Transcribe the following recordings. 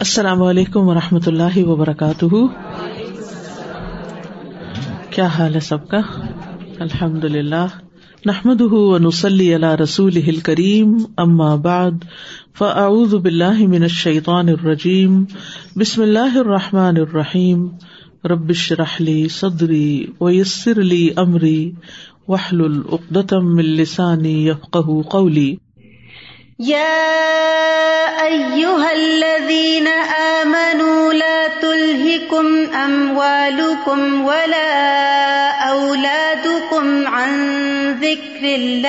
السلام علیکم و رحمۃ اللہ وبرکاتہ۔ کیا حال ہے سب کا؟ الحمد للہ نحمد نسلی اللہ رسول کریم اما بعد، فاعوذ باللہ من الشیطان الرجیم۔ بسم اللہ الرحمٰن الرحیم۔ ربش رحلی صدری ویسر علی عمری وحل العقدم السانی یفق قولی۔ يا أيها الذين آمنوا لا تلهكم أموالكم ولا أولادكم عن ذكر الله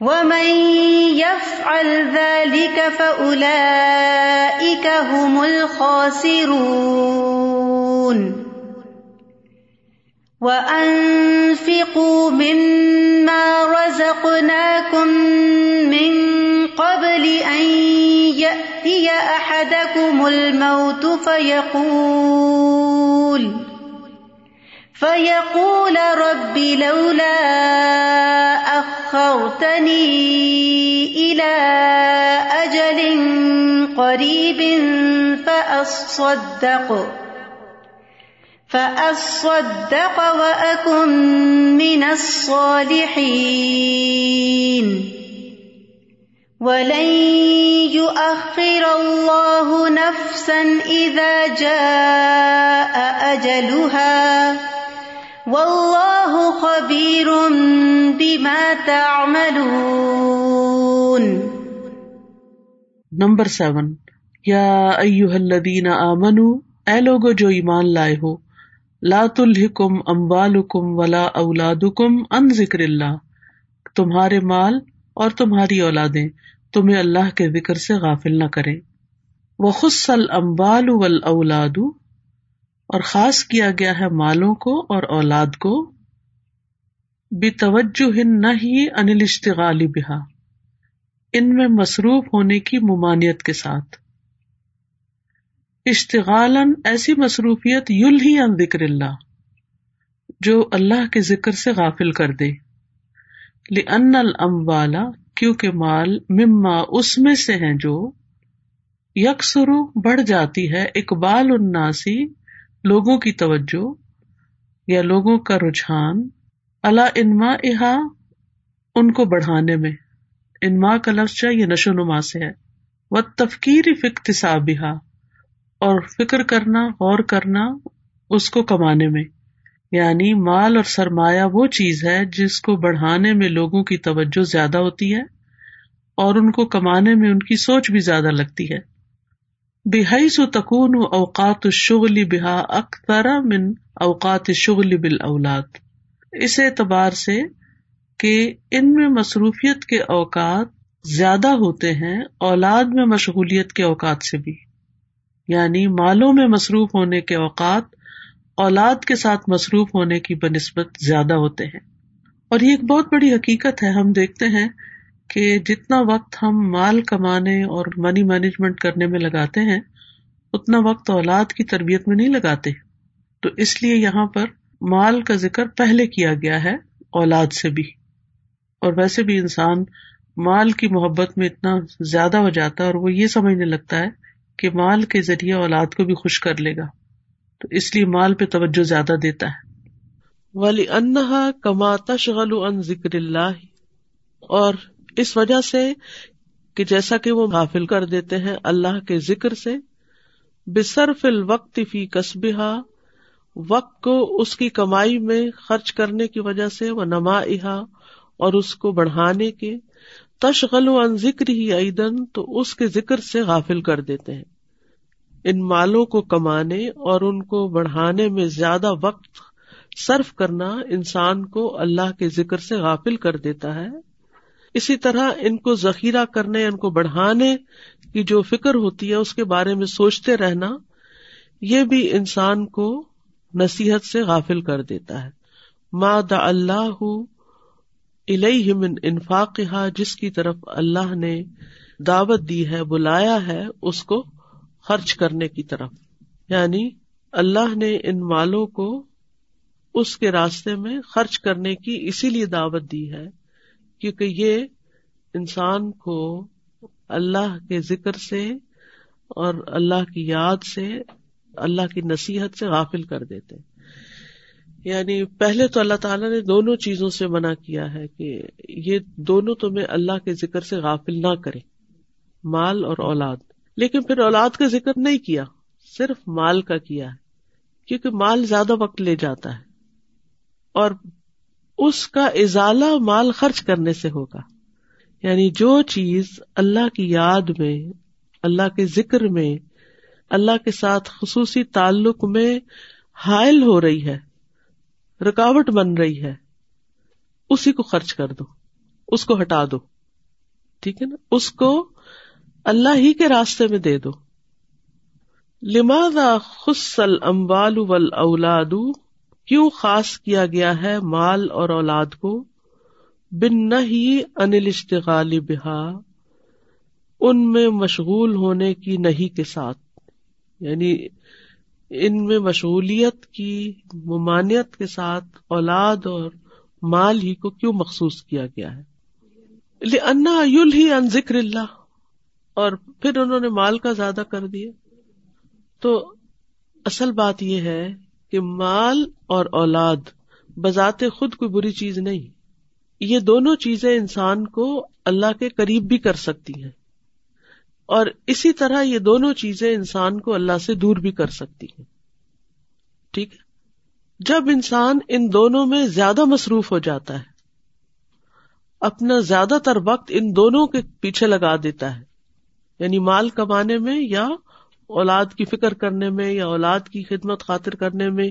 ومن يفعل ذلك فأولئك هم الخاسرون وأنفقوا مما رزقناكم من قبل أن يأتي أحدكم الموت فيقول فيقول رب لولا أخرتني إلى أجل قريب فأصدق فأصدق وأكن من الصالحين ولن يؤخر الله نفسا إذا جاء أجلها والله خبير بما تعملون نمبر سیون، یا ایوہ الذین آمنوا اے لوگو جو ایمان لائے ہو لات الحکم امبال حکم ولا اولاد کم ان ذکر اللہ، تمہارے مال اور تمہاری اولادیں تمہیں اللہ کے ذکر سے غافل نہ کرے وہ خصل امبال اولاد اور خاص کیا گیا ہے مالوں کو اور اولاد کو۔ بے توجہ نہ ہی انل اشتغالی بہا ان میں مصروف ہونے کی ممانعت کے ساتھ۔ اشتغال ایسی مصروفیت یل ہی ان ذکر اللہ، جو اللہ کے ذکر سے غافل کر دے۔ لن الموالا کیونکہ مال مما اس میں سے ہیں جو یکسرو بڑھ جاتی ہے، اقبال الناسی لوگوں کی توجہ یا لوگوں کا رجحان اللہ انما احا ان کو بڑھانے میں۔ انما کا لفظ یہ نشو نما سے ہے۔ وہ تفکیر فکتصابہ اور فکر کرنا، غور کرنا اس کو کمانے میں۔ یعنی مال اور سرمایہ وہ چیز ہے جس کو بڑھانے میں لوگوں کی توجہ زیادہ ہوتی ہے اور ان کو کمانے میں ان کی سوچ بھی زیادہ لگتی ہے۔ بحی سو تکون اوقات شغلی بحا اختر من اوقات شغل بال اولاد اس اعتبار سے کہ ان میں مصروفیت کے اوقات زیادہ ہوتے ہیں، اولاد میں مشغولیت کے اوقات سے بھی۔ یعنی مالوں میں مصروف ہونے کے اوقات، اولاد کے ساتھ مصروف ہونے کی بنسبت زیادہ ہوتے ہیں۔ اور یہ ایک بہت بڑی حقیقت ہے۔ ہم دیکھتے ہیں کہ جتنا وقت ہم مال کمانے اور منی مینجمنٹ کرنے میں لگاتے ہیں، اتنا وقت اولاد کی تربیت میں نہیں لگاتے۔ تو اس لیے یہاں پر مال کا ذکر پہلے کیا گیا ہے، اولاد سے بھی۔ اور ویسے بھی انسان مال کی محبت میں اتنا زیادہ ہو جاتا ہے اور وہ یہ سمجھنے لگتا ہے کہ مال کے ذریعے اولاد کو بھی خوش کر لے گا۔ تو اس لیے مال پہ توجہ زیادہ دیتا ہے۔ ولی انہا کما تشغل ان ذکر اللہ اور اس وجہ سے کہ جیسا کہ وہ حافل کر دیتے ہیں اللہ کے ذکر سے، بصرف الوقت فی قصبہ وقت کو اس کی کمائی میں خرچ کرنے کی وجہ سے وہ نما اور اس کو بڑھانے کے۔ تشغل و ان ذکر ہی ایدن، تو اس کے ذکر سے غافل کر دیتے ہیں۔ ان مالوں کو کمانے اور ان کو بڑھانے میں زیادہ وقت صرف کرنا انسان کو اللہ کے ذکر سے غافل کر دیتا ہے۔ اسی طرح ان کو ذخیرہ کرنے، ان کو بڑھانے کی جو فکر ہوتی ہے، اس کے بارے میں سوچتے رہنا، یہ بھی انسان کو نصیحت سے غافل کر دیتا ہے۔ ماد اللہ من انفاق جس کی طرف اللہ نے دعوت دی ہے، بلایا ہے، اس کو خرچ کرنے کی طرف۔ یعنی اللہ نے ان مالوں کو اس کے راستے میں خرچ کرنے کی اسی لیے دعوت دی ہے، کیونکہ یہ انسان کو اللہ کے ذکر سے اور اللہ کی یاد سے، اللہ کی نصیحت سے غافل کر دیتے۔ یعنی پہلے تو اللہ تعالیٰ نے دونوں چیزوں سے منع کیا ہے کہ یہ دونوں تمہیں اللہ کے ذکر سے غافل نہ کرے مال اور اولاد۔ لیکن پھر اولاد کا ذکر نہیں کیا، صرف مال کا کیا ہے، کیونکہ مال زیادہ وقت لے جاتا ہے۔ اور اس کا ازالہ مال خرچ کرنے سے ہوگا۔ یعنی جو چیز اللہ کی یاد میں، اللہ کے ذکر میں، اللہ کے ساتھ خصوصی تعلق میں حائل ہو رہی ہے رکاوٹ بن رہی ہے، اسی کو خرچ کر دو، اس کو ہٹا دو، ٹھیک ہے نا؟ اس کو اللہ ہی کے راستے میں دے دو۔ لماذا خصل امبال اولاد کیوں خاص کیا گیا ہے مال اور اولاد کو؟ بن نہ ہی انل اشتغال بہا، ان میں مشغول ہونے کی نہیں کے ساتھ۔ یعنی ان میں مشغولیت کی ممانعت کے ساتھ اولاد اور مال ہی کو کیوں مخصوص کیا گیا ہے؟ انا یل ہی ان ذکر اللہ اور پھر انہوں نے مال کا زیادہ کر دیا۔ تو اصل بات یہ ہے کہ مال اور اولاد بذات خود کوئی بری چیز نہیں۔ یہ دونوں چیزیں انسان کو اللہ کے قریب بھی کر سکتی ہیں۔ اور اسی طرح یہ دونوں چیزیں انسان کو اللہ سے دور بھی کر سکتی ہیں۔ ٹھیک ہے؟ جب انسان ان دونوں میں زیادہ مصروف ہو جاتا ہے، اپنا زیادہ تر وقت ان دونوں کے پیچھے لگا دیتا ہے یعنی مال کمانے میں یا اولاد کی فکر کرنے میں یا اولاد کی خدمت خاطر کرنے میں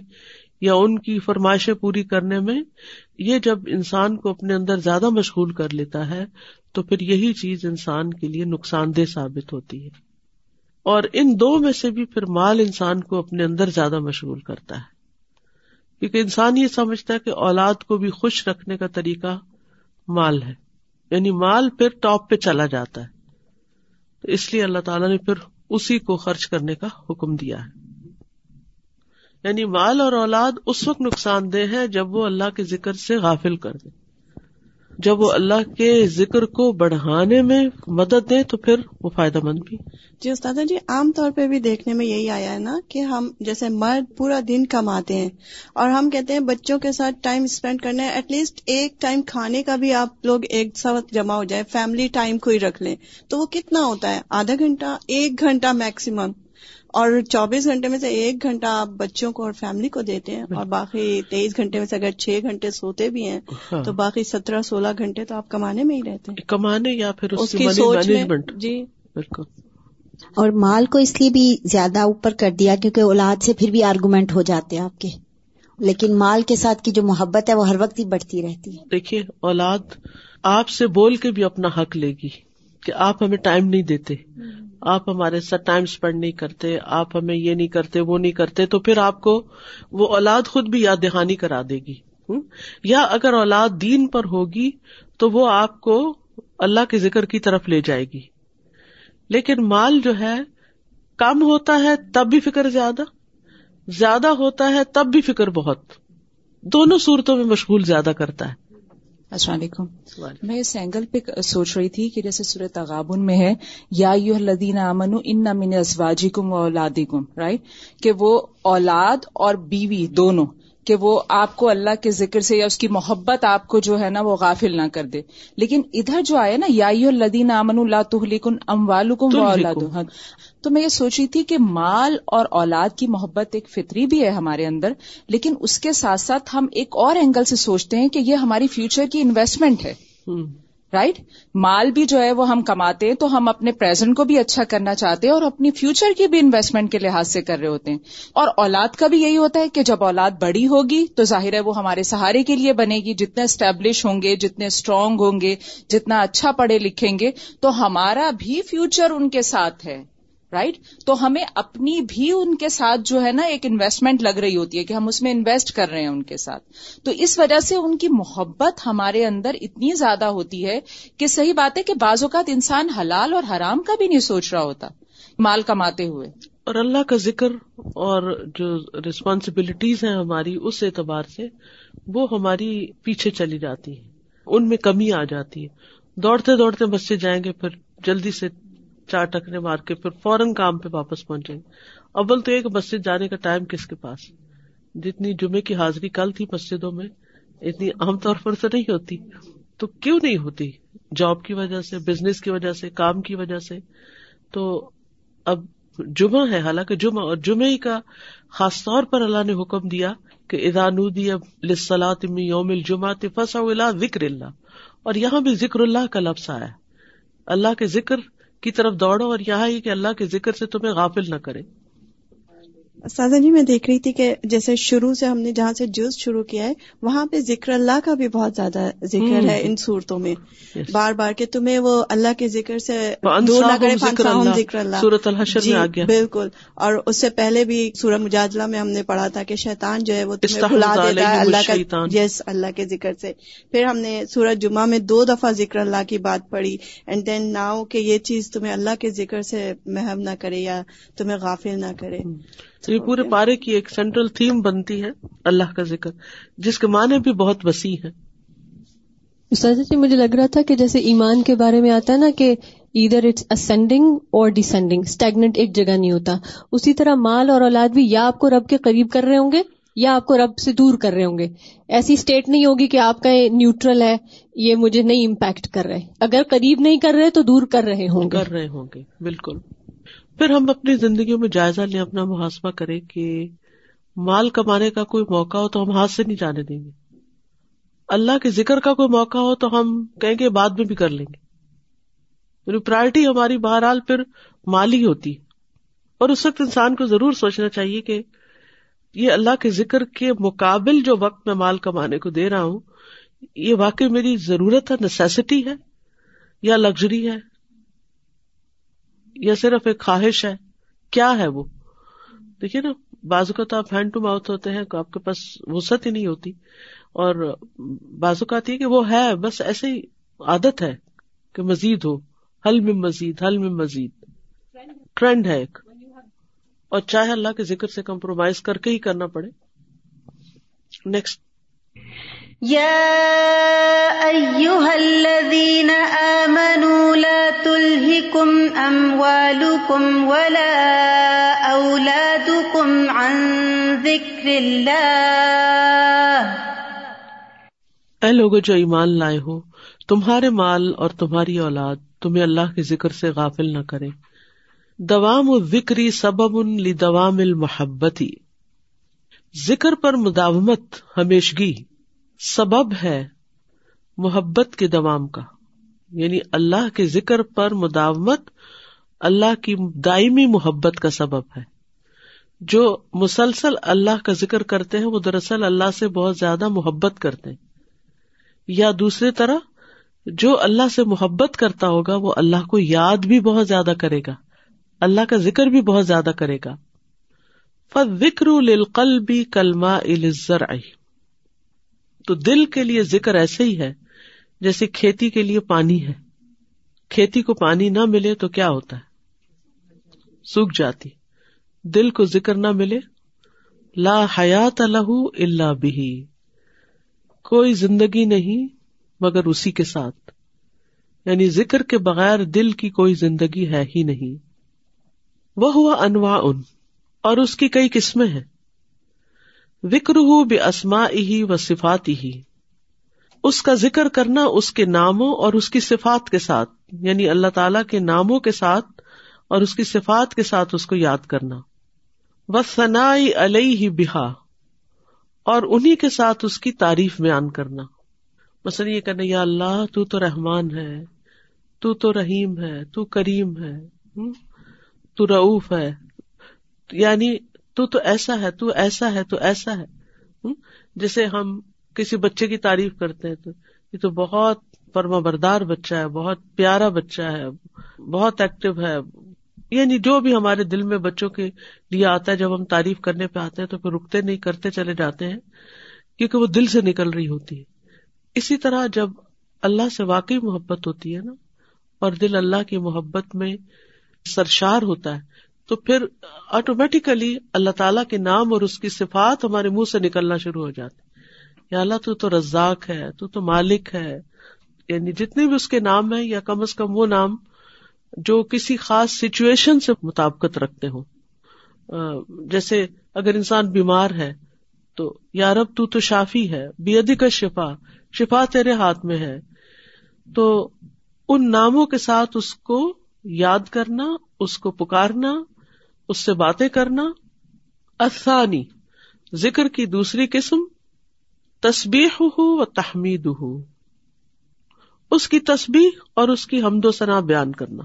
یا ان کی فرمائشیں پوری کرنے میں، یہ جب انسان کو اپنے اندر زیادہ مشغول کر لیتا ہے تو پھر یہی چیز انسان کے لیے نقصان دہ ثابت ہوتی ہے۔ اور ان دو میں سے بھی پھر مال انسان کو اپنے اندر زیادہ مشغول کرتا ہے۔ کیونکہ انسان یہ سمجھتا ہے کہ اولاد کو بھی خوش رکھنے کا طریقہ مال ہے۔ یعنی مال پھر ٹاپ پہ چلا جاتا ہے۔ تو اس لیے اللہ تعالیٰ نے پھر اسی کو خرچ کرنے کا حکم دیا ہے۔ یعنی مال اور اولاد اس وقت نقصان دہ ہے جب وہ اللہ کے ذکر سے غافل کر دے جب وہ اللہ کے ذکر کو بڑھانے میں مدد دے تو پھر وہ فائدہ مند بھی۔ جی استاد جی عام طور پہ بھی دیکھنے میں یہی آیا ہے نا کہ ہم جیسے مرد پورا دن کماتے ہیں اور ہم کہتے ہیں بچوں کے ساتھ ٹائم اسپینڈ کرنا ہے ایٹ لیسٹ ایک ٹائم کھانے کا بھی آپ لوگ ایک ساتھ جمع ہو جائے فیملی ٹائم کوئی رکھ لیں۔ تو وہ کتنا ہوتا ہے؟ آدھا گھنٹہ، ایک گھنٹہ میکسیمم اور چوبیس گھنٹے میں سے ایک گھنٹہ آپ بچوں کو اور فیملی کو دیتے ہیں اور باقی تیئیس گھنٹے میں سے اگر چھ گھنٹے سوتے بھی ہیں ہاں۔ تو باقی سترہ سولہ گھنٹے تو آپ کمانے میں ہی رہتے ہیں۔ کمانے یا پھر اس کی سوچ میں جی۔ بالکل۔ اور مال کو اس لیے بھی زیادہ اوپر کر دیا کیونکہ اولاد سے پھر بھی آرگومنٹ ہو جاتے ہیں آپ کے۔ لیکن مال کے ساتھ کی جو محبت ہے وہ ہر وقت ہی بڑھتی رہتی ہے۔ دیکھیے اولاد آپ سے بول کے بھی اپنا حق لے گی کہ آپ ہمیں ٹائم نہیں دیتے۔ آپ ہمارے ساتھ ٹائم اسپینڈ نہیں کرتے، آپ ہمیں یہ نہیں کرتے، وہ نہیں کرتے، تو پھر آپ کو وہ اولاد خود بھی یاد دہانی کرا دے گی۔ یا اگر اولاد دین پر ہوگی تو وہ آپ کو اللہ کے ذکر کی طرف لے جائے گی۔ لیکن مال جو ہے، کم ہوتا ہے تب بھی فکر زیادہ زیادہ ہوتا ہے تب بھی فکر بہت۔ دونوں صورتوں میں مشغول زیادہ کرتا ہے۔ السلام علیکم۔ میں اس اینگل پہ سوچ رہی تھی کہ جیسے سورت تغابن میں ہے یا یو الدین امن ان من ازواجی کم و اولادی کم رائٹ کہ وہ اولاد اور بیوی دونوں کہ وہ آپ کو اللہ کے ذکر سے یا اس کی محبت آپ کو جو ہے نا وہ غافل نہ کر دے۔ لیکن ادھر جو آیا نا یا الدین امن اللہ تہلکن ام والم و اولاد تو میں یہ سوچ رہی تھی کہ مال اور اولاد کی محبت ایک فطری بھی ہے ہمارے اندر لیکن اس کے ساتھ ساتھ ہم ایک اور اینگل سے سوچتے ہیں کہ یہ ہماری فیوچر کی انویسٹمنٹ ہے۔ رائٹ مال بھی جو ہے وہ ہم کماتے ہیں تو ہم اپنے پرزینٹ کو بھی اچھا کرنا چاہتے ہیں اور اپنی فیوچر کی بھی انویسٹمنٹ کے لحاظ سے کر رہے ہوتے ہیں۔ اور اولاد کا بھی یہی ہوتا ہے کہ جب اولاد بڑی ہوگی تو ظاہر ہے وہ ہمارے سہارے کے لیے بنے گی۔ جتنے اسٹیبلش ہوں گے، جتنے اسٹرانگ ہوں گے، جتنا اچھا پڑھے لکھیں گے، تو ہمارا بھی فیوچر ان کے ساتھ ہے۔ رائٹ تو ہمیں اپنی بھی ان کے ساتھ جو ہے نا ایک انویسٹمنٹ لگ رہی ہوتی ہے کہ ہم اس میں انویسٹ کر رہے ہیں ان کے ساتھ۔ تو اس وجہ سے ان کی محبت ہمارے اندر اتنی زیادہ ہوتی ہے کہ صحیح بات ہے کہ بعض اوقات انسان حلال اور حرام کا بھی نہیں سوچ رہا ہوتا مال کماتے ہوئے۔ اور اللہ کا ذکر اور جو ریسپانسبلٹیز ہیں ہماری اس اعتبار سے وہ ہماری پیچھے چلی جاتی ہیں۔ ان میں کمی آ جاتی ہے۔ دوڑتے دوڑتے بس سے جائیں گے پھر جلدی سے چار ٹکنے مار کے پھر فوراً کام پہ واپس پہنچیں گے اول تو ایک مسجد جانے کا ٹائم کس کے پاس؟ جتنی جمعے کی حاضری کل تھی مسجدوں میں، اتنی عام طور پر تو نہیں ہوتی۔ تو کیوں نہیں ہوتی؟ جاب کی وجہ سے بزنس کی وجہ سے، کام کی وجہ سے؟ تو اب جمعہ ہے، حالانکہ جمعہ اور جمعے کا خاص طور پر اللہ نے حکم دیا کہ ادانودی یوم الجمع فسا ذکر اللہ۔ اور یہاں بھی ذکر اللہ کا لفظ آیا۔ اللہ کے ذکر کی طرف دوڑو اور یہاں ہی کہ اللہ کے ذکر سے تمہیں غافل نہ کرے۔ سازا جی میں دیکھ رہی تھی کہ جیسے شروع سے ہم نے جہاں سے جز شروع کیا ہے وہاں پہ ذکر اللہ کا بھی بہت زیادہ ذکر ہے ان صورتوں میں۔ بار بار کہ تمہیں وہ اللہ کے ذکر سے دور نہ کرے ذکر اللہ جی بالکل۔ اور اس سے پہلے بھی سورہ مجاجلہ میں ہم نے پڑھا تھا کہ شیطان جو ہے وہ تمہیں بھلا دیتا ہے اللہ کا یس اللہ کے ذکر سے۔ پھر ہم نے سورج جمعہ میں دو دفعہ ذکر اللہ کی بات پڑھی۔ اینڈ دین ناؤ کہ یہ چیز تمہیں اللہ کے ذکر سے محب نہ کرے یا تمہیں غافل نہ کرے۔ تو یہ پورے پارے کی ایک سینٹرل تھیم بنتی ہے اللہ کا ذکر جس کے معنی بھی بہت وسیع ہے جی مجھے لگ رہا تھا کہ جیسے ایمان کے بارے میں آتا ہے نا کہ ادھر اٹس اسینڈنگ اور ڈسینڈنگ اسٹیگنٹ ایک جگہ نہیں ہوتا۔ اسی طرح مال اور اولاد بھی یا آپ کو رب کے قریب کر رہے ہوں گے یا آپ کو رب سے دور کر رہے ہوں گے۔ ایسی اسٹیٹ نہیں ہوگی کہ آپ کا نیوٹرل ہے یہ مجھے نہیں امپیکٹ کر رہے۔ اگر قریب نہیں کر رہے تو دور کر رہے ہوں گے۔ کر رہے ہوں گے بالکل۔ پھر ہم اپنی زندگیوں میں جائزہ لیں، اپنا محاسبہ کریں کہ مال کمانے کا کوئی موقع ہو تو ہم ہاتھ سے نہیں جانے دیں گے۔ اللہ کے ذکر کا کوئی موقع ہو تو ہم کہیں گے بعد میں بھی کر لیں گے۔ یعنی پرائرٹی ہماری بہرحال پھر مال ہی ہوتی اور اس وقت انسان کو ضرور سوچنا چاہیے کہ یہ اللہ کے ذکر کے مقابل جو وقت میں مال کمانے کو دے رہا ہوں، یہ واقعی میری ضرورت ہے نیسیسٹی ہے یا لگژری ہے۔ یا صرف ایک خواہش ہے؟ کیا ہے وہ؟ دیکھیے نا، بازو کا تو آپ ہینڈ ٹو ماؤتھ ہوتے ہیں آپ کے پاس وسط ہی نہیں ہوتی۔ اور بازو کا ہے کہ وہ ہے، بس ایسے ہی عادت ہے کہ مزید ہو۔ حل میں مزید، حل میں مزید۔ ٹرینڈ ہے ایک۔ اور چاہے اللہ کے ذکر سے کمپرومائز کر کے ہی کرنا پڑے۔ نیکسٹ الذين آمنوا لا تلهكم أموالكم ولا أولادكم عن ذكر الله اے لوگو جو ایمان لائے ہو، تمہارے مال اور تمہاری اولاد تمہیں اللہ کے ذکر سے غافل نہ کرے۔ دوام ذکری سبب لدوام المحبتی ذکر پر مداومت، ہمیشگی۔ سبب ہے محبت کے دوام کا۔ یعنی اللہ کے ذکر پر مداومت اللہ کی دائمی محبت کا سبب ہے۔ جو مسلسل اللہ کا ذکر کرتے ہیں، وہ دراصل اللہ سے بہت زیادہ محبت کرتے ہیں۔ یا دوسری طرح، جو اللہ سے محبت کرتا ہوگا، وہ اللہ کو یاد بھی بہت زیادہ کرے گا۔ اللہ کا ذکر بھی بہت زیادہ کرے گا۔ فکر القل بھی کلما الزر تو دل کے لیے ذکر ایسے ہی ہے جیسے کھیتی کے لیے پانی ہے۔ کھیتی کو پانی نہ ملے تو کیا ہوتا ہے؟ سوکھ جاتی۔ دل کو ذکر نہ ملے۔ لا حیات الح اللہ بھی کوئی زندگی نہیں مگر اسی کے ساتھ۔ یعنی ذکر کے بغیر دل کی کوئی زندگی ہے ہی نہیں۔ وہ ہوا انواع ان اور اس کی کئی قسمیں ہیں۔ وکر ہو بے اسما ہی و صفات ہی اس کا ذکر کرنا اس کے ناموں اور اس کی صفات کے ساتھ یعنی اللہ تعالی کے ناموں کے ساتھ اور اس کی صفات کے ساتھ اس کو یاد کرنا۔ و ثنا علیہ بہا اور انہیں کے ساتھ اس کی تعریف بیان کرنا۔ مثلاً یہ کہنا، یا اللہ، تو تو رحمان ہے، تو تو رحیم ہے، تو کریم ہے تو رعوف ہے۔ یعنی تو تو ایسا ہے، تو ایسا ہے، تو ایسا ہے۔ جیسے ہم کسی بچے کی تعریف کرتے ہیں تو یہ تو بہت فرما بردار بچہ ہے، بہت پیارا بچہ ہے، بہت ایکٹیو ہے۔ یعنی جو بھی ہمارے دل میں بچوں کے لیے آتا ہے، جب ہم تعریف کرنے پہ آتے ہیں تو پھر رکتے نہیں، کرتے چلے جاتے ہیں، کیونکہ وہ دل سے نکل رہی ہوتی ہے۔ اسی طرح جب اللہ سے واقعی محبت ہوتی ہے نا، اور دل اللہ کی محبت میں سرشار ہوتا ہے تو پھر آٹومیٹیکلی اللہ تعالیٰ کے نام اور اس کی صفات ہمارے منہ سے نکلنا شروع ہو جاتے یا اللہ تو تو رزاق ہے، تو تو مالک ہے۔ یعنی جتنے بھی اس کے نام ہے یا کم از کم وہ نام جو کسی خاص سچویشن سے مطابقت رکھتے ہوں۔ جیسے اگر انسان بیمار ہے تو یارب تو تو شافی ہے بے کا شفا شفا تیرے ہاتھ میں ہے۔ تو ان ناموں کے ساتھ اس کو یاد کرنا، اس کو پکارنا اس سے باتیں کرنا۔ افسانی ذکر کی دوسری قسم تصبیح ہو و تحمید ہو اس کی تصبیح اور اس کی حمد و ثنا بیان کرنا۔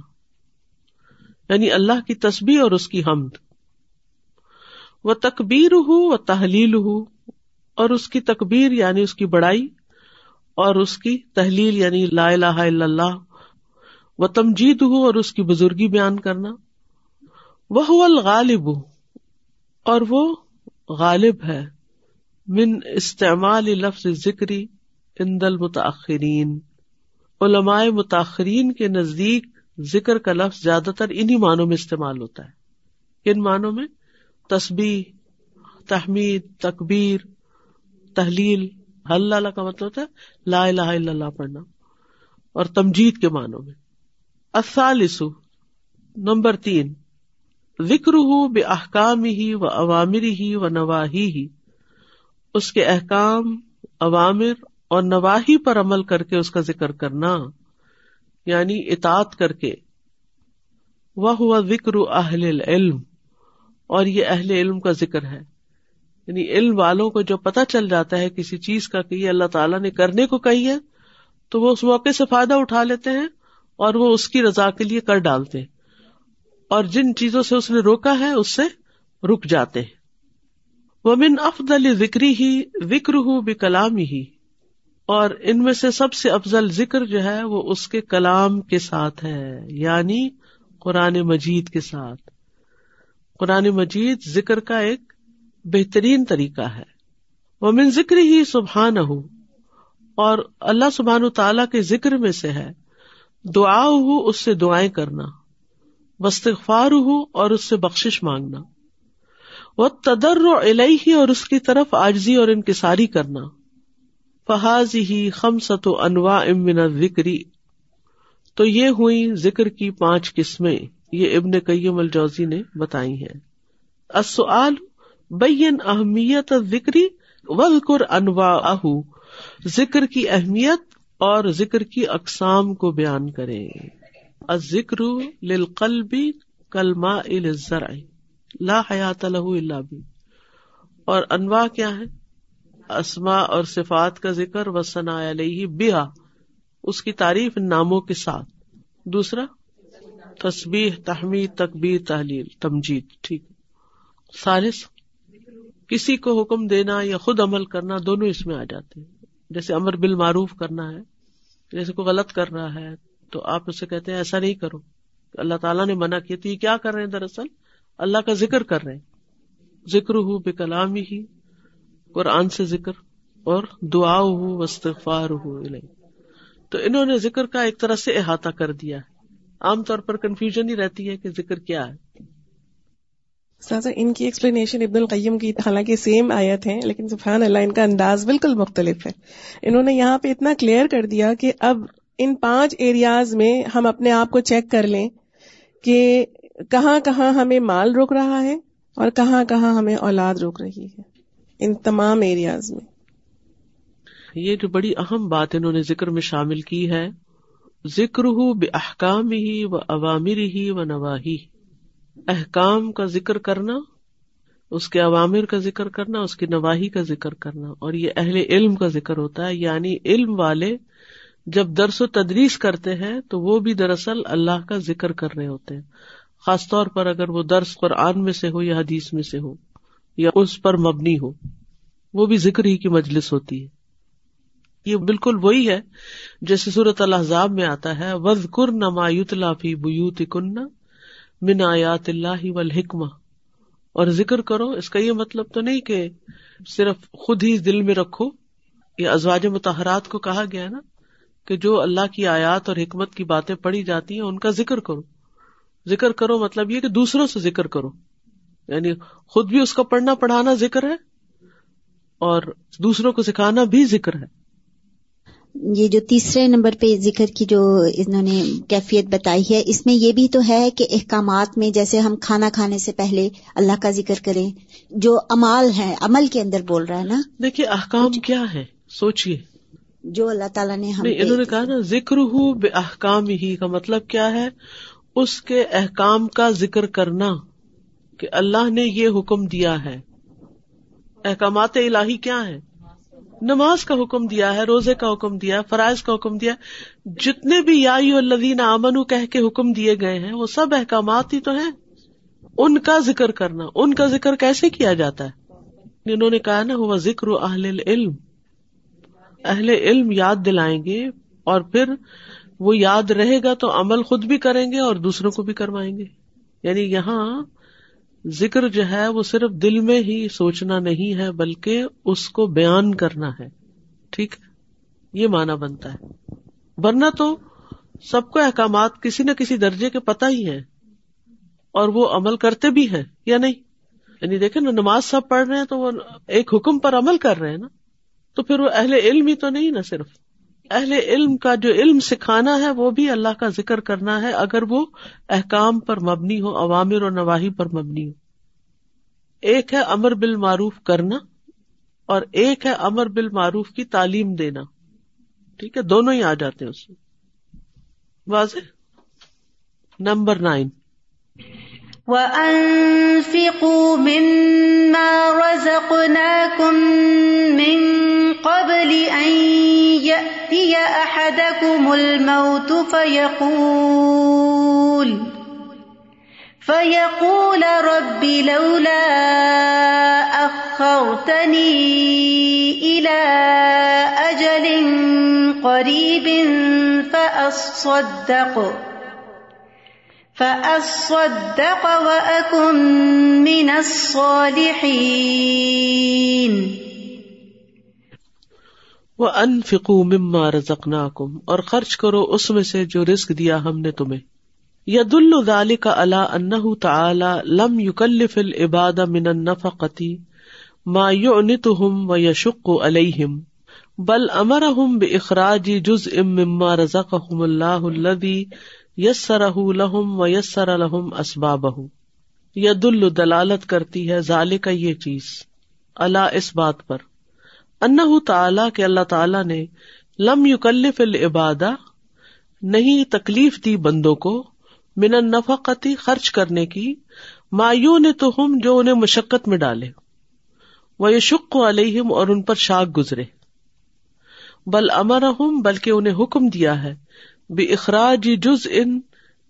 یعنی اللہ کی تصبیح اور اس کی حمد۔ وہ تکبیر ہو و تحلیل ہو اور اس کی تکبیر یعنی اس کی بڑائی، اور اس کی تحلیل یعنی لا الہ الا اللہ۔ وہ تمجید ہو اور اس کی بزرگی بیان کرنا۔ وہ الغالب، اور وہ غالب ہے، من استعمال لفظ ذکری ان المتاخرین علماء متاخرین کے نزدیک ذکر کا لفظ زیادہ تر انہیں معنوں میں استعمال ہوتا ہے۔ کن معنوں میں؟ تسبیح، تحمید، تکبیر، تحلیل اللہ کا مطلب ہوتا ہے، لا الہ الا اللہ پڑھنا۔ اور تمجید کے معنوں میں۔ الثالث، نمبر تین۔ ذکر ہو بے احکام ہی و عوامر ہی و نواحی ہی اس کے احکام عوامر اور نواحی پر عمل کر کے اس کا ذکر کرنا یعنی اطاط کر کے۔ وہ ہوا ذکر اہل علم اور یہ اہل علم کا ذکر ہے۔ یعنی علم والوں کو جو پتا چل جاتا ہے کسی چیز کا کہ یہ اللہ تعالیٰ نے کرنے کو کہی ہے، تو وہ اس موقع سے فائدہ اٹھا لیتے ہیں اور وہ اس کی رضا کے لیے کر ڈالتے ہیں۔ اور جن چیزوں سے اس نے روکا ہے، اس سے رک جاتے ہیں۔ وہ من افضل ذکری ہی وکر ہوں بے کلام ہی اور ان میں سے سب سے افضل ذکر جو ہے، وہ اس کے کلام کے ساتھ ہے یعنی قرآن مجید کے ساتھ۔ قرآن مجید ذکر کا ایک بہترین طریقہ ہے۔ وہ من ذکر ہی سبحان ہو اور اللہ سبحان تعالی کے ذکر میں سے ہے۔ دعا ہو اس سے دعائیں کرنا۔ وسطفار ہو اور اس سے بخش مانگنا۔ وہ تدر و ہی اور اس کی طرف آجزی اور انکساری کرنا۔ فہاز ہی خم ست و انواع امن ذکری تو یہ ہوئی ذکر کی پانچ قسمیں۔ یہ ابن کئیم الجوزی نے بتائی ہیں۔ السؤال بین اہمیت ذکری وذکر انواع ذکر کی اہمیت اور ذکر کی اقسام کو بیان کرے ذکر للقلب کلما الزرع لا حیات له الا بھی اور انواع کیا ہے اسما اور صفات کا ذکر و ثنا علیہ بیا اس کی تعریف ناموں کے ساتھ۔ دوسرا تصبیح تحمید، تکبیر، تحلیل، تمجید۔ ٹھیک۔ سالس کسی کو حکم دینا یا خود عمل کرنا دونوں اس میں آ جاتے ہیں۔ جیسے امر بال معروف کرنا ہے، جیسے کوئی غلط کر رہا ہے تو آپ اسے کہتے ہیں ایسا نہیں کرو۔ اللہ تعالیٰ نے منع کیا تو یہ کیا کر رہے ہیں دراصل؟ اللہ کا ذکر کر رہے ہیں۔ ذکر ہو بے کلام ہی قرآن سے ذکر، اور دعا ہو وسطفار ہو تو انہوں نے ذکر کا ایک طرح سے احاطہ کر دیا ہے۔ عام طور پر کنفیوژن ہی رہتی ہے کہ ذکر کیا ہے۔ سازا ان کی ایکسپلینیشن ابن القیم کی، حالانکہ سیم آیت ہیں لیکن سبحان اللہ ان کا انداز بالکل مختلف ہے۔ انہوں نے یہاں پہ اتنا کلیئر کر دیا کہ اب ان پانچ ایریاز میں ہم اپنے آپ کو چیک کر لیں کہ کہاں کہاں ہمیں مال روک رہا ہے اور کہاں کہاں ہمیں اولاد روک رہی ہے ان تمام ایریاز میں۔ یہ جو بڑی اہم بات انہوں نے ذکر میں شامل کی ہے ذکر ہو بے احکام ہی و عوامر ہی و نواحی احکام کا ذکر کرنا، اس کے عوامر کا ذکر کرنا، اس کی نواحی کا ذکر کرنا۔ اور یہ اہل علم کا ذکر ہوتا ہے یعنی علم والے جب درس و تدریس کرتے ہیں تو وہ بھی دراصل اللہ کا ذکر کر رہے ہوتے ہیں۔ خاص طور پر اگر وہ درس قرآن میں سے ہو یا حدیث میں سے ہو یا اس پر مبنی ہو، وہ بھی ذکر ہی کی مجلس ہوتی ہے۔ یہ بالکل وہی ہے جیسے صورت الحضاب میں آتا ہے وز کر نمایت لافی بیوت کن من آیات اللہ و اور ذکر کرو، اس کا یہ مطلب تو نہیں کہ صرف خود ہی دل میں رکھو، یہ ازواج متحرات کو کہا گیا نا۔ کہ جو اللہ کی آیات اور حکمت کی باتیں پڑھی جاتی ہیں ان کا ذکر کرو۔ ذکر کرو مطلب یہ کہ دوسروں سے ذکر کرو۔ یعنی خود بھی اس کا پڑھنا پڑھانا ذکر ہے اور دوسروں کو سکھانا بھی ذکر ہے۔ یہ جو تیسرے نمبر پہ ذکر کی جو انہوں نے کیفیت بتائی ہے اس میں یہ بھی تو ہے کہ احکامات میں جیسے ہم کھانا کھانے سے پہلے اللہ کا ذکر کریں جو امال ہے عمل کے اندر بول رہا ہے نا؟ دیکھیے احکام کیا ہے؟ سوچیے جو اللہ تعالیٰ نے ہم انہوں نے کہا نا ذکر ہو بے احکام ہی کا مطلب کیا ہے؟ اس کے احکام کا ذکر کرنا کہ اللہ نے یہ حکم دیا ہے۔ احکامات الہی کیا ہے نماز کا حکم دیا ہے روزے کا حکم دیا فرائض کا حکم دیا جتنے بھی یا الذین آمنو کہہ کے حکم دیے گئے ہیں وہ سب احکامات ہی تو ہیں۔ ان کا ذکر کرنا ان کا ذکر کیسے کیا جاتا ہے؟ انہوں نے کہا نا وہ ذکر اہل علم اہل علم یاد دلائیں گے اور پھر وہ یاد رہے گا تو عمل خود بھی کریں گے اور دوسروں کو بھی کروائیں گے۔ یعنی یہاں ذکر جو ہے وہ صرف دل میں ہی سوچنا نہیں ہے بلکہ اس کو بیان کرنا ہے۔ ٹھیک؟ یہ مانا بنتا ہے۔ ورنہ تو سب کو احکامات کسی نہ کسی درجے کے پتہ ہی ہے اور وہ عمل کرتے بھی ہیں یا نہیں؟ یعنی دیکھیں نا، نماز سب پڑھ رہے ہیں تو وہ ایک حکم پر عمل کر رہے ہیں نا۔ تو پھر وہ اہل علم ہی تو نہیں نا صرف۔ اہل علم کا جو علم سکھانا ہے وہ بھی اللہ کا ذکر کرنا ہے، اگر وہ احکام پر مبنی ہو، عوامر اور نواحی پر مبنی ہو۔ ایک ہے امر بال معروف کرنا اور ایک ہے امر بال معروف کی تعلیم دینا۔ ٹھیک ہے؟ دونوں ہی آ جاتے ہیں اس میں۔ واضح؟ Number nine. وَأَنفِقُوا مِمَّا رَزَقْنَاكُم مِّن قَبْلِ أَن يَأْتِيَ أَحَدَكُمُ الْمَوْتُ فَيَقُولَ فَيَقُولَ رَبِّ لَوْلَا أَخَّرْتَنِي إِلَىٰ أَجَلٍ قَرِيبٍ فَأَصَّدَّقَ فَأَصَّدَّقَ وَأَكُن مِّنَ الصَّالِحِينَ. وہ ان فکو مما رزقنا کم اور خرچ کرو اس میں سے جو رزق دیا ہم نے تمہیں۔ ید الدال کا اللہ انہ تعالی لم یکلف العباد من النفقتی ما یعنتهم و یشق علیہم بل امرهم باخراج جزء مما رزقهم اللہ الذي یسرہ لهم و یسر لهم اسبابه ید دلالت کرتی ہے ذالک یہ چیز اللہ اس بات پر۔ انہ تعالی کے اللہ تعالی نے لم یکلف العبادہ نہیں تکلیف دی بندوں کو من النفقتی خرچ کرنے کی مایو نے تو ہم جو انہیں مشقت میں ڈالے وہ یشق علیہم اور ان پر شاک گزرے۔ بل امر بلکہ انہیں حکم دیا ہے بے اخراج جز ان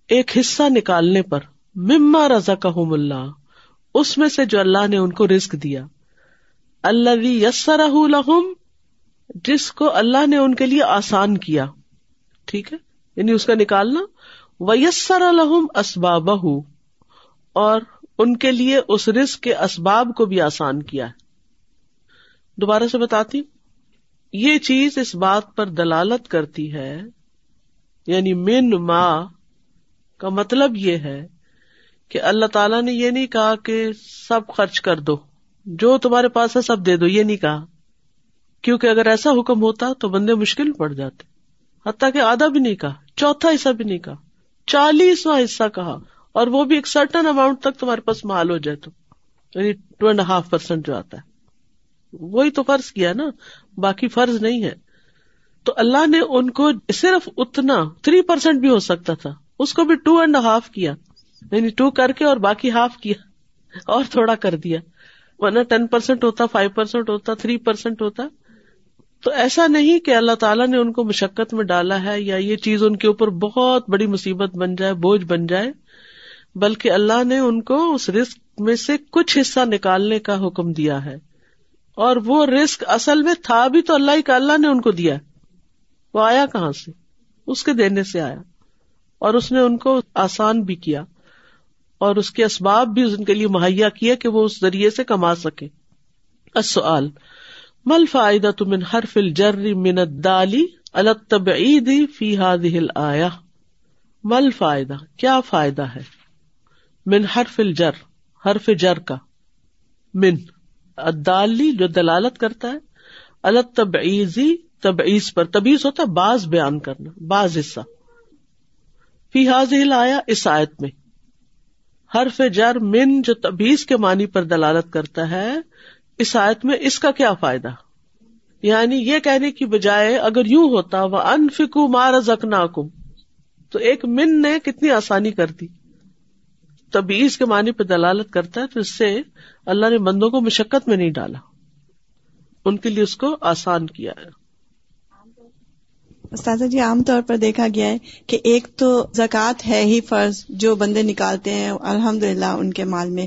ایک حصہ نکالنے پر، مما رضا کا اللہ، اس میں سے جو اللہ نے ان کو رزق دیا۔ اللہ یسر لہم، جس کو اللہ نے ان کے لیے آسان کیا۔ ٹھیک ہے؟ یعنی اس کا نکالنا۔ ویسر الحم اسباب اور ان کے لیے اس رزق کے اسباب کو بھی آسان کیا ہے۔ دوبارہ سے بتاتی یہ چیز اس بات پر دلالت کرتی ہے یعنی من ما، کا مطلب یہ ہے کہ اللہ تعالیٰ نے یہ نہیں کہا کہ سب خرچ کر دو۔ جو تمہارے پاس ہے سب دے دو، یہ نہیں کہا۔ کیونکہ اگر ایسا حکم ہوتا تو بندے مشکل پڑ جاتے۔ حتیٰ کہ آدھا بھی نہیں کہا، چوتھا حصہ بھی نہیں کہا۔ چالیسواں حصہ کہا۔ اور وہ بھی ایک سرٹن اماؤنٹ تک تمہارے پاس مال ہو جائے تو۔ یعنی ٹو اینڈ ہاف پرسینٹ جو آتا ہے۔ وہی تو فرض کیا نا، باقی فرض نہیں ہے۔ تو اللہ نے ان کو صرف اتنا تھری پرسینٹ بھی ہو سکتا تھا۔ اس کو بھی ٹو اینڈ ہاف کیا۔ یعنی ٹو کر کے اور باقی ہاف کیا۔ اور تھوڑا کر دیا۔ ورنہ ٹین پرسینٹ ہوتا فائیو پرسینٹ ہوتا تھری پرسینٹ ہوتا۔ تو ایسا نہیں کہ اللہ تعالیٰ نے ان کو مشقت میں ڈالا ہے یا یہ چیز ان کے اوپر بہت بڑی مصیبت بن جائے، بوجھ بن جائے، بلکہ اللہ نے ان کو اس رسک میں سے کچھ حصہ نکالنے کا حکم دیا ہے۔ اور وہ رسک اصل میں تھا بھی تو اللہ ہی کا، اللہ نے ان کو دیا وہ آیا کہاں سے؟ اس کے دینے سے آیا۔ اور اس نے ان کو آسان بھی کیا۔ اور اس کے اسباب بھی ان کے لیے مہیا کیا کہ وہ اس ذریعے سے کما سکے۔ السؤال مل فائدہ تمن ہر فل جر من دالی الطب عیدی فی ہل آیا مل فائدہ کیا فائدہ ہے؟ من ہر فل جر حرف جر کا۔ من ادالی جو دلالت کرتا ہے الطب عیزی تبعیض پر۔ تبیز ہوتا ہے، بعض بیان کرنا، بعض حصہ۔ فی حاضل آیا اس آیت میں۔ حرف جر من جو تبیز کے معنی پر دلالت کرتا ہے، اس آیت میں اس کا کیا فائدہ؟ یعنی یہ کہنے کی بجائے اگر یوں ہوتا وہ ان فکو مار زکنا تو ایک من نے کتنی آسانی کر دی۔ تبیز کے معنی پہ دلالت کرتا ہے، تو اس سے اللہ نے بندوں کو مشقت میں نہیں ڈالا۔ ان کے لیے اس کو آسان کیا ہے۔ استاذہ جی عام طور پر دیکھا گیا ہے کہ ایک تو زکوٰۃ ہے ہی فرض جو بندے نکالتے ہیں الحمد ان کے مال میں۔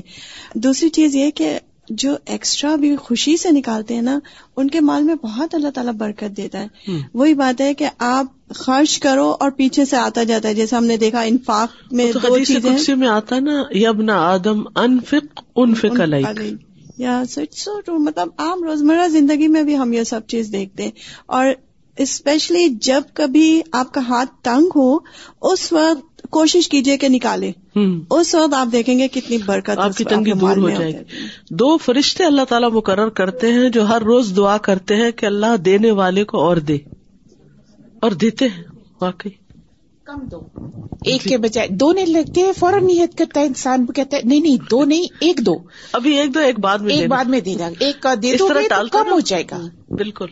دوسری چیز یہ کہ جو ایکسٹرا بھی خوشی سے نکالتے ہیں نا ان کے مال میں بہت اللہ تعالیٰ برکت دیتا ہے۔ وہی بات ہے کہ آپ خرچ کرو اور پیچھے سے آتا جاتا ہے۔ جیسے ہم نے دیکھا انفاق میں تو دو چیزیں۔ میں آتا نا یبنا آدم انفق انفق علیک۔ یا سو ٹرو مطلب عام روزمرہ زندگی میں بھی ہم یہ سب چیز دیکھتے ہیں۔ اور اسپیشلی جب کبھی آپ کا ہاتھ تنگ ہو اس وقت کوشش کیجیے کہ نکالے اس وقت آپ دیکھیں گے کتنی برکت آپ کی تنگی دور ہو جائے۔ گی۔ دو فرشتے اللہ تعالیٰ مقرر کرتے ہیں جو ہر روز دعا کرتے ہیں کہ اللہ دینے والے کو اور دے۔ اور دیتے ہیں واقعی۔ کم دو۔ ایک کے بجائے دو نہیں لگتے ہیں فوراً نیت کرتا ہے انسان کہتا ہے نہیں نہیں دو نہیں ایک دو۔ ابھی ایک دو ایک بعد میں ایک۔ بعد میں دینا۔ ایک کا دے دو کم۔ ہو جائے گا۔ بالکل۔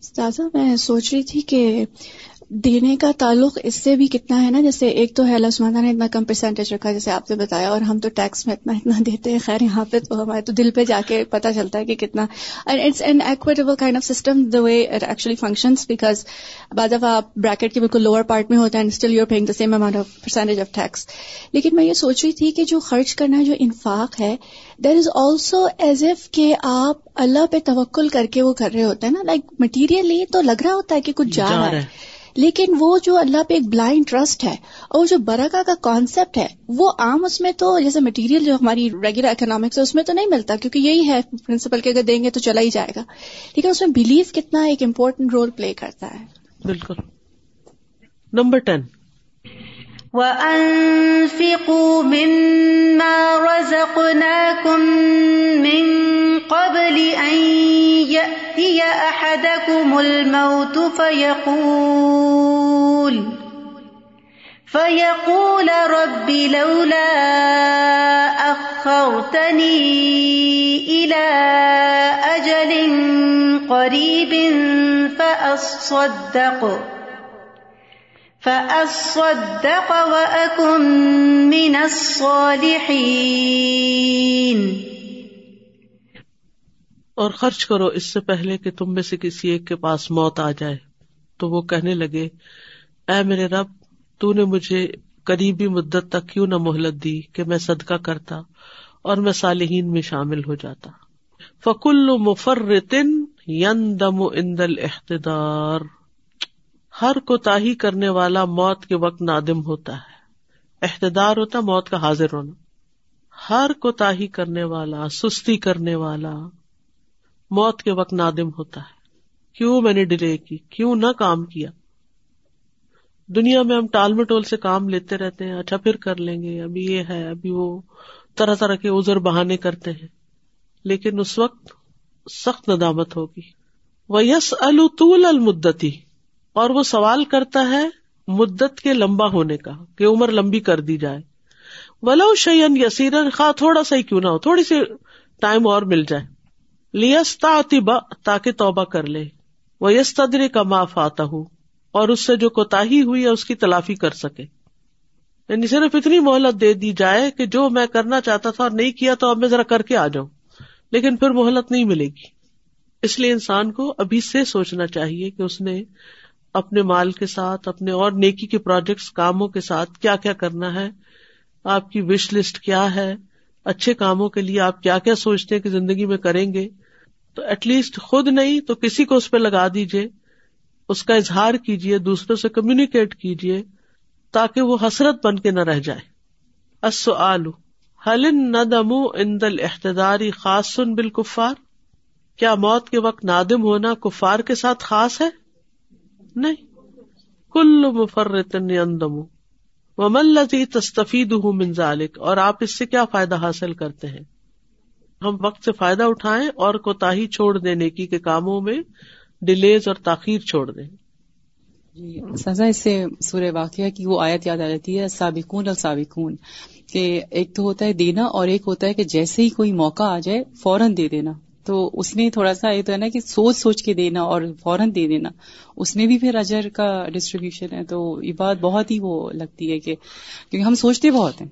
استاذہ میں سوچ رہی تھی کہ دینے کا تعلق اس سے بھی کتنا ہے نا؟ جیسے ایک تو ہے اللہ سبحانہ نے اتنا کم پرسینٹیج رکھا جیسے آپ نے بتایا، اور ہم تو ٹیکس میں اتنا اتنا دیتے ہیں۔ خیر، یہاں پہ تو ہمارے تو دل پہ جا کے پتہ چلتا ہے کہ کتنا۔ It's an equitable kind of system the way it actually functions because بعض دفعہ آپ بریکٹ کے بالکل لوور پارٹ میں ہوتا ہے still you're paying the same amount of percentage of tax لیکن میں یہ سوچ رہی تھی کہ جو خرچ کرنا، جو انفاق ہے there is also as if کہ آپ اللہ پہ توکل کر کے وہ کر رہے ہوتے ہیں نا۔ لائک مٹیریلی تو لگ رہا ہوتا ہے کہ کچھ جا رہا ہے۔ لیکن وہ جو اللہ پہ ایک بلائنڈ ٹرسٹ ہے اور جو برکا کا کانسیپٹ ہے، وہ عام اس میں تو جیسے مٹیریل جو ہماری ریگولر اکنامکس ہے، اس میں تو نہیں ملتا کیونکہ یہی ہے پرنسپل کہ اگر دیں گے تو چلا ہی جائے گا۔ لیکن اس میں بلیف کتنا ایک امپورٹنٹ رول پلے کرتا ہے۔ بالکل۔ نمبر ٹین وأنفقوا مما رزقناكم من قبل أن يأتي أحدكم الموت فيقول فيقول رب لولا أخرتني إلى أجل قريب فأصدق فأصدق وأكن من الصالحين۔ اور خرچ کرو اس سے پہلے کہ تم میں سے کسی ایک کے پاس موت آ جائے۔ تو وہ کہنے لگے، اے میرے رب، تو نے مجھے قریبی مدت تک کیوں نہ مہلت دی کہ میں صدقہ کرتا اور میں صالحین میں شامل ہو جاتا؟ فکل مفرتن ین دم اندل احتدار ہر کوتاہی کرنے والا موت کے وقت نادم ہوتا ہے۔ احتدار ہوتا موت کا حاضر ہونا۔ ہر کوتاہی کرنے والا، سستی کرنے والا موت کے وقت نادم ہوتا ہے۔ کیوں میں نے ڈیلے کی؟ کیوں نہ کام کیا؟ دنیا میں ہم ٹال مٹول سے کام لیتے رہتے ہیں اچھا پھر کر لیں گے، ابھی یہ ہے، ابھی وہ طرح طرح کے ازر بہانے کرتے ہیں۔ لیکن اس وقت سخت ندامت ہوگی۔ وہ یس الطول المدتی اور وہ سوال کرتا ہے مدت کے لمبا ہونے کا کہ عمر لمبی کر دی جائے۔ ولو شیئن یسیرن خواہ تھوڑا سا ہی کیوں نہ ہو، تھوڑی سی ٹائم اور مل جائے۔ لیستا تاکہ توبہ کر لے۔ وہ یس تدری کا معاف آتا ہوں اور اس سے جو کوتاہی ہوئی ہے اس کی تلافی کر سکے۔ یعنی صرف اتنی مہلت دے دی جائے کہ جو میں کرنا چاہتا تھا اور نہیں کیا تو اب میں ذرا کر کے آ جاؤں۔ لیکن پھر مہلت نہیں ملے گی۔ اس لیے انسان کو ابھی سے سوچنا چاہیے کہ اس نے اپنے مال کے ساتھ، اپنے اور نیکی کے پروجیکٹس کاموں کے ساتھ کیا کیا کرنا ہے، آپ کی وش لسٹ کیا ہے، اچھے کاموں کے لیے آپ کیا کیا سوچتے ہیں کہ زندگی میں کریں گے۔ تو ایٹ لیسٹ خود نہیں تو کسی کو اس پہ لگا دیجیے اس کا اظہار کیجیے دوسروں سے کمیونیکیٹ کیجیے تاکہ وہ حسرت بن کے نہ رہ جائے۔ السؤال، هل الندم عند الاحتدار خاص بالکفار؟ کیا موت کے وقت نادم ہونا کفار کے ساتھ خاص ہے؟ نہیں۔ کل مفرت یندم ومن الذی تستفیدہ اور آپ اس سے کیا فائدہ حاصل کرتے ہیں؟ ہم وقت سے فائدہ اٹھائیں اور کوتاہی چھوڑ دیں نیکی کے کاموں میں، ڈیلیز اور تاخیر چھوڑ دیں۔ جی سزا، اس سے سورہ واقعہ کی وہ آیت یاد آ جاتی ہے، سابقون اور سابقون کہ ایک تو ہوتا ہے دینا اور ایک ہوتا ہے کہ جیسے ہی کوئی موقع آ جائے فوراً دے دینا۔ تو اس نے تھوڑا سا یہ تو ہے نا کہ سوچ سوچ کے دینا اور فوراً دے دینا۔ اس میں بھی پھر اجر کا ڈسٹریبیوشن ہے تو یہ بات بہت ہی وہ لگتی ہے کہ کیونکہ ہم سوچتے بہت ہیں۔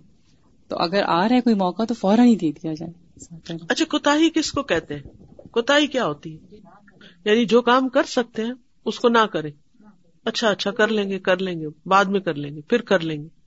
تو اگر آ رہا ہے کوئی موقع تو فوراً ہی دے دیا جائے۔ اچھا کوتا کس کو کہتے ہیں؟ کوتا کیا ہوتی ہے؟ یعنی جو کام کر سکتے ہیں، اس کو نہ کریں۔ اچھا اچھا کر لیں گے، کر لیں گے، بعد میں کر لیں گے، پھر کر لیں گے۔